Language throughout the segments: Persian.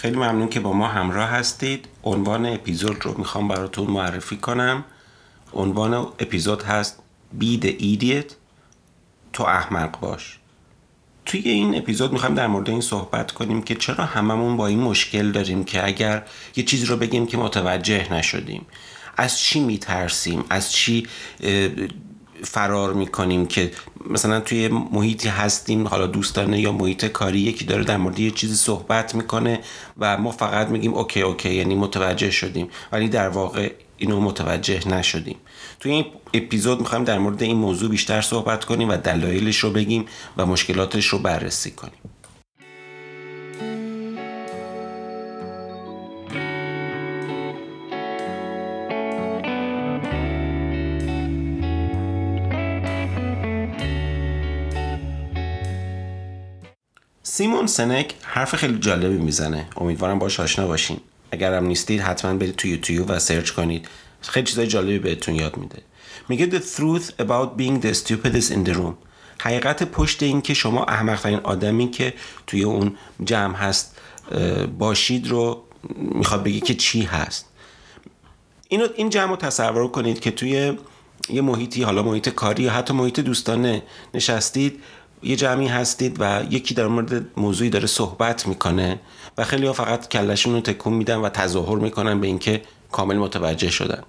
خیلی ممنون که با ما همراه هستید. عنوان اپیزود رو می‌خوام براتون معرفی کنم. عنوان اپیزود هست the Idiot تو احمق باش. توی این اپیزود می‌خوایم در مورد این صحبت کنیم که چرا هممون با این مشکل داریم که اگر یه چیزی رو بگیم که متوجه نشدیم. از چی میترسیم؟ از چی فرار می‌کنیم که مثلا توی محیطی هستیم حالا دوستانه یا محیط کاری یکی داره در مورد یه چیزی صحبت می‌کنه و ما فقط میگیم اوکی اوکی یعنی متوجه شدیم ولی در واقع اینو متوجه نشدیم. توی این اپیزود می‌خوایم در مورد این موضوع بیشتر صحبت کنیم و دلایلش رو بگیم و مشکلاتش رو بررسی کنیم. سیمون سنک حرف خیلی جالبی می‌زنه. امیدوارم باش آشنا باشین. اگر هم نیستید حتما برید تو یوتیوب و search کنید. خیلی چیزای جالبی بهتون یاد میده. میگه the truth about being the stupidest in the room. حقیقت پشت این که شما احمقترین آدمی که توی اون جمع هست باشید رو می‌خواد بگه که چی هست. اینو این جمع رو تصور کنید که توی یه محیطی حالا محیط کاری یا حتی محیط دوستانه نشستید یه جمعی هستید و یکی در مورد موضوعی داره صحبت می‌کنه و خیلی ها فقط کلشون رو تکون میدن و تظاهر می‌کنن به اینکه کامل متوجه شدن.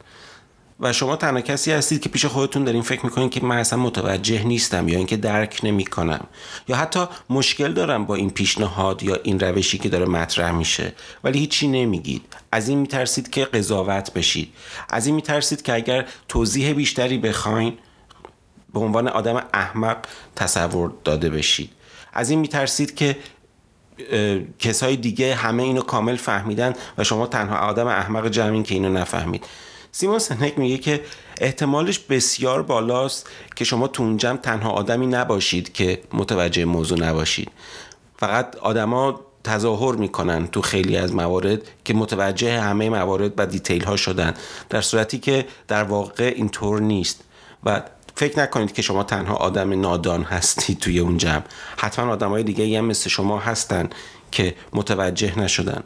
و شما تنها کسی هستید که پیش خودتون دارین فکر می‌کنین که من اصلا متوجه نیستم یا اینکه درک نمی‌کنم. یا حتی مشکل دارم با این پیشنهاد یا این روشی که داره مطرح میشه. ولی هیچی نمیگید. از این میترسید که قضاوت بشید. از این میترسید که اگر توضیح بیشتری بخواین به عنوان آدم احمق تصور داده بشید. از این میترسید که کسای دیگه همه اینو کامل فهمیدن و شما تنها آدم احمق جمعین که اینو نفهمید. سیمون سنک میگه که احتمالش بسیار بالاست که شما تو جمع تنها آدمی نباشید که متوجه موضوع نباشید. فقط آدما تظاهر می‌کنن تو خیلی از موارد که متوجه همه موارد و detail ها شدن در صورتی که در واقع اینطور نیست. و فکر نکنید که شما تنها آدم نادان هستید توی اون جمع. حتما آدم های دیگه هم مثل شما هستن که متوجه نشدن.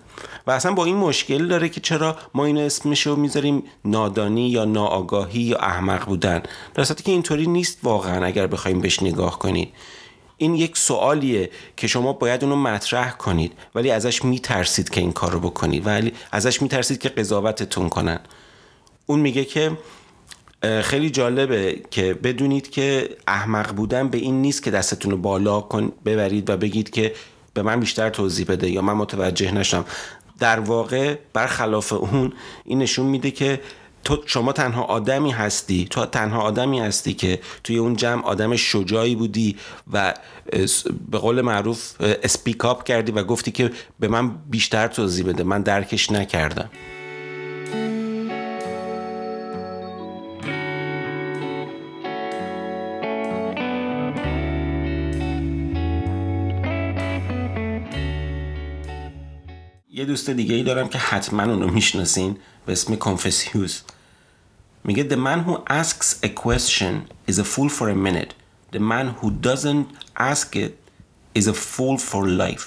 و اصلا با این مشکل داره که چرا ما این اسمش رو می‌ذاریم نادانی یا ناآگاهی یا احمق بودن. در که اینطوری نیست واقعا اگر بخوایم بهش نگاه کنید. این یک سوالیه که شما باید اونو مطرح کنید ولی ازش میترسید که این کار رو بکنید ولی ازش میترسید که قضاوتتون کنن. اون میگه که خیلی جالبه که بدونید که احمق بودن به این نیست که دستتون رو بالا کن ببرید و بگید که به من بیشتر توضیح بده یا من متوجه نشم. در واقع برخلاف اون این نشون میده که تو شما تنها آدمی هستی تو تنها آدمی هستی که توی اون جمع آدم شجاعی بودی و به قول معروف اسپیک اپ کردی و گفتی که به من بیشتر توضیح بده. من درکش نکردم. یه دوست دیگه ای دارم که حتما اونو می‌شناسین به اسم کنفسیوس میگه The man who asks a question is a fool for a minute. The man who doesn't ask it is a fool for life.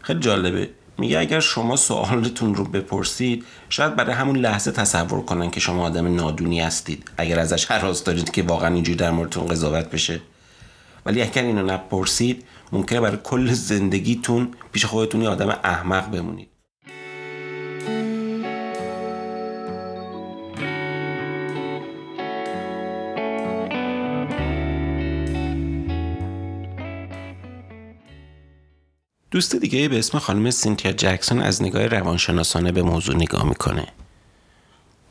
خیلی جالبه. میگه اگر شما سوالتون رو بپرسید شاید برای همون لحظه تصور کنن که شما آدم نادونی هستید اگر ازش حراس دارید که واقعا اینجوری در موردتون قضاوت بشه. ولی اگر اینو نپرسید ممکنه برای کل زندگیتون پیش خودتون یه آدم احمق بمونید. دوست دیگه به اسم خانم سینتیا جکسون از نگاه روانشناسانه به موضوع نگاه می‌کنه.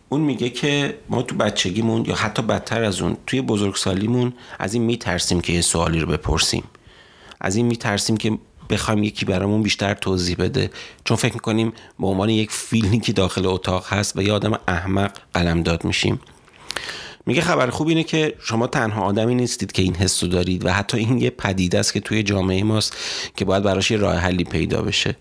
اون میگه که ما تو بچگیمون یا حتی بدتر از اون توی بزرگسالیمون از این میترسیم که یه سوالی رو بپرسیم. از این میترسیم که بخوایم یکی برامون بیشتر توضیح بده. چون فکر می‌کنیم به عنوان یک فیلمی که داخل اتاق هست و یه آدم احمق قلمداد میشیم. میگه خبر خوب اینه که شما تنها آدمی نیستید که این حس دارید و حتی این یه پدیده است که توی جامعه ماست که باید براش یه راه حلی پیدا بشه.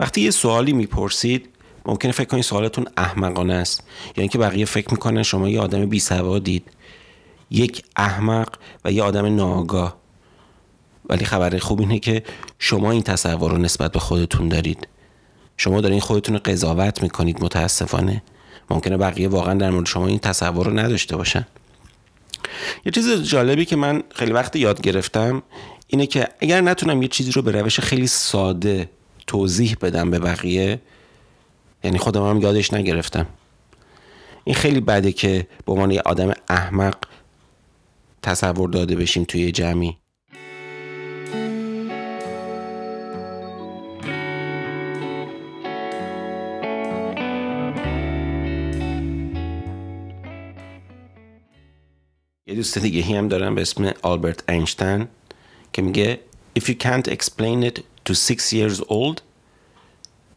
وقتی یه سوالی می‌پرسید ممکنه فکر کنید سوالتون احمقانه است. یا اینکه بقیه فکر می‌کنن شما یه آدم بی سوادید یک احمق و یه آدم ناآگاه. ولی خبر خوب اینه که شما این تصور رو نسبت به خودتون دارید. شما دارین خودتون رو قضاوت می‌کنید متاسفانه. ممکنه بقیه واقعا در مورد شما این تصور رو نداشته باشن. یه چیز جالبی که من خیلی وقت یاد گرفتم اینه که اگر نتونم یه چیزی رو به روش خیلی ساده توضیح بدم به بقیه یعنی خودم هم یادش نگرفتم. این خیلی بده که به عنوان یه آدم احمق تصور داده بشیم توی جمعی. یه دوست دیگه هم دارم به اسم آلبرت اینشتین که میگه If you can't explain it to six years old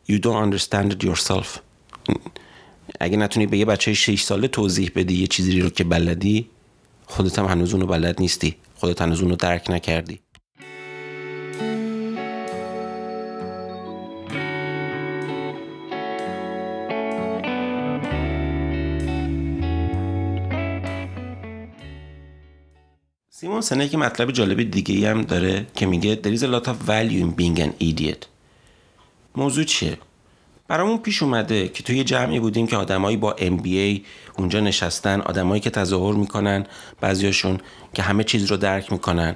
you don't understand it yourself. اگه نتونی به یه بچه 6 ساله توضیح بدی یه چیزی رو که بلدی خودت هم هنوز اونو بلد نیستی. خودت هنوز اونو درک نکردی. سیمون سنه که مطلب جالب دیگه هم داره که میگه There is a lot of value in being an idiot. موضوع چیه؟ برامون پیش اومده که توی جمعی بودیم که آدمایی با MBA اونجا نشستن آدمایی که تظاهر می‌کنن بعضیاشون که همه چیز رو درک می‌کنن.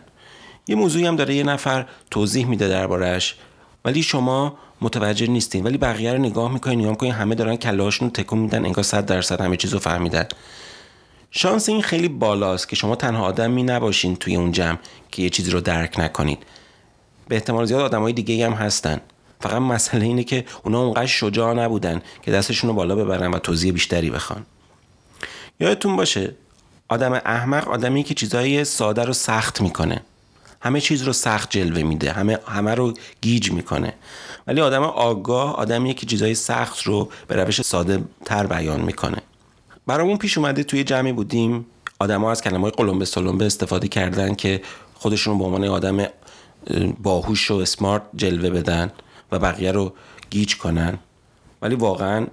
یه موضوعی هم داره یه نفر توضیح میده دربارش ولی شما متوجه نیستین ولی بقیه رو نگاه می‌کنین نگاه می‌کنین همه دارن کلهاشون رو تکون میدن انگار صد درصد همه چیز رو فهمیدن. شانس این خیلی بالاست که شما تنها آدمی نباشین توی اون جمع که یه چیزی رو درک نکنید. به احتمال زیاد آدمای دیگه هم هستن. فقط مسئله اینه که اونا اونقدر شجاع نبودن که دستشون رو بالا ببرن و توضیح بیشتری بخوان. یادتون باشه آدم احمق آدمی که چیزهای ساده رو سخت می‌کنه. همه چیز رو سخت جلوه میده همه همه رو گیج می‌کنه. ولی آدم آگاه آدمیه که چیزهای سخت رو به روش ساده تر بیان می‌کنه. برامون پیش اومده توی جمعی بودیم. آدما از کلمه های قلمبه سلمبه استفاده کردن که خودشون به عنوان آدم باهوش و اسمارت جلوه بدن و بقیه رو گیج کنن. ولی واقعا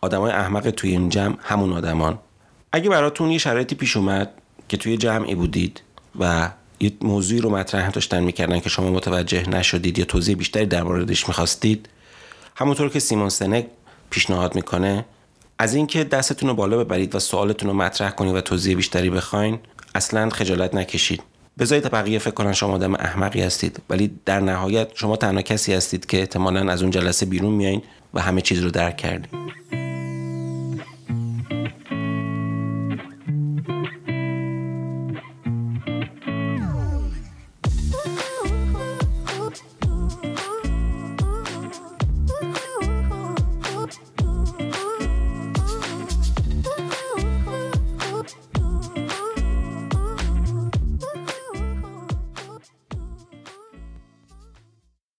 آدمای احمق توی این جمع همون آدمان. اگه براتون یه شرایطی پیش اومد که توی جمعی بودید و یه موضوعی رو مطرح داشتن می‌کردن که شما متوجه نشدید یا توضیح بیشتری در موردش می‌خواستید همونطور که سیمون سنک پیشنهاد می‌کنه از اینکه دستتون رو بالا ببرید و سوالتون رو مطرح کنید و توضیح بیشتری بخواین اصلا خجالت نکشید. بذارید بقیه فکر کنن شما آدم احمقی هستید ولی در نهایت شما تنها کسی هستید که احتمالا از اون جلسه بیرون میایین و همه چیز رو درک کردید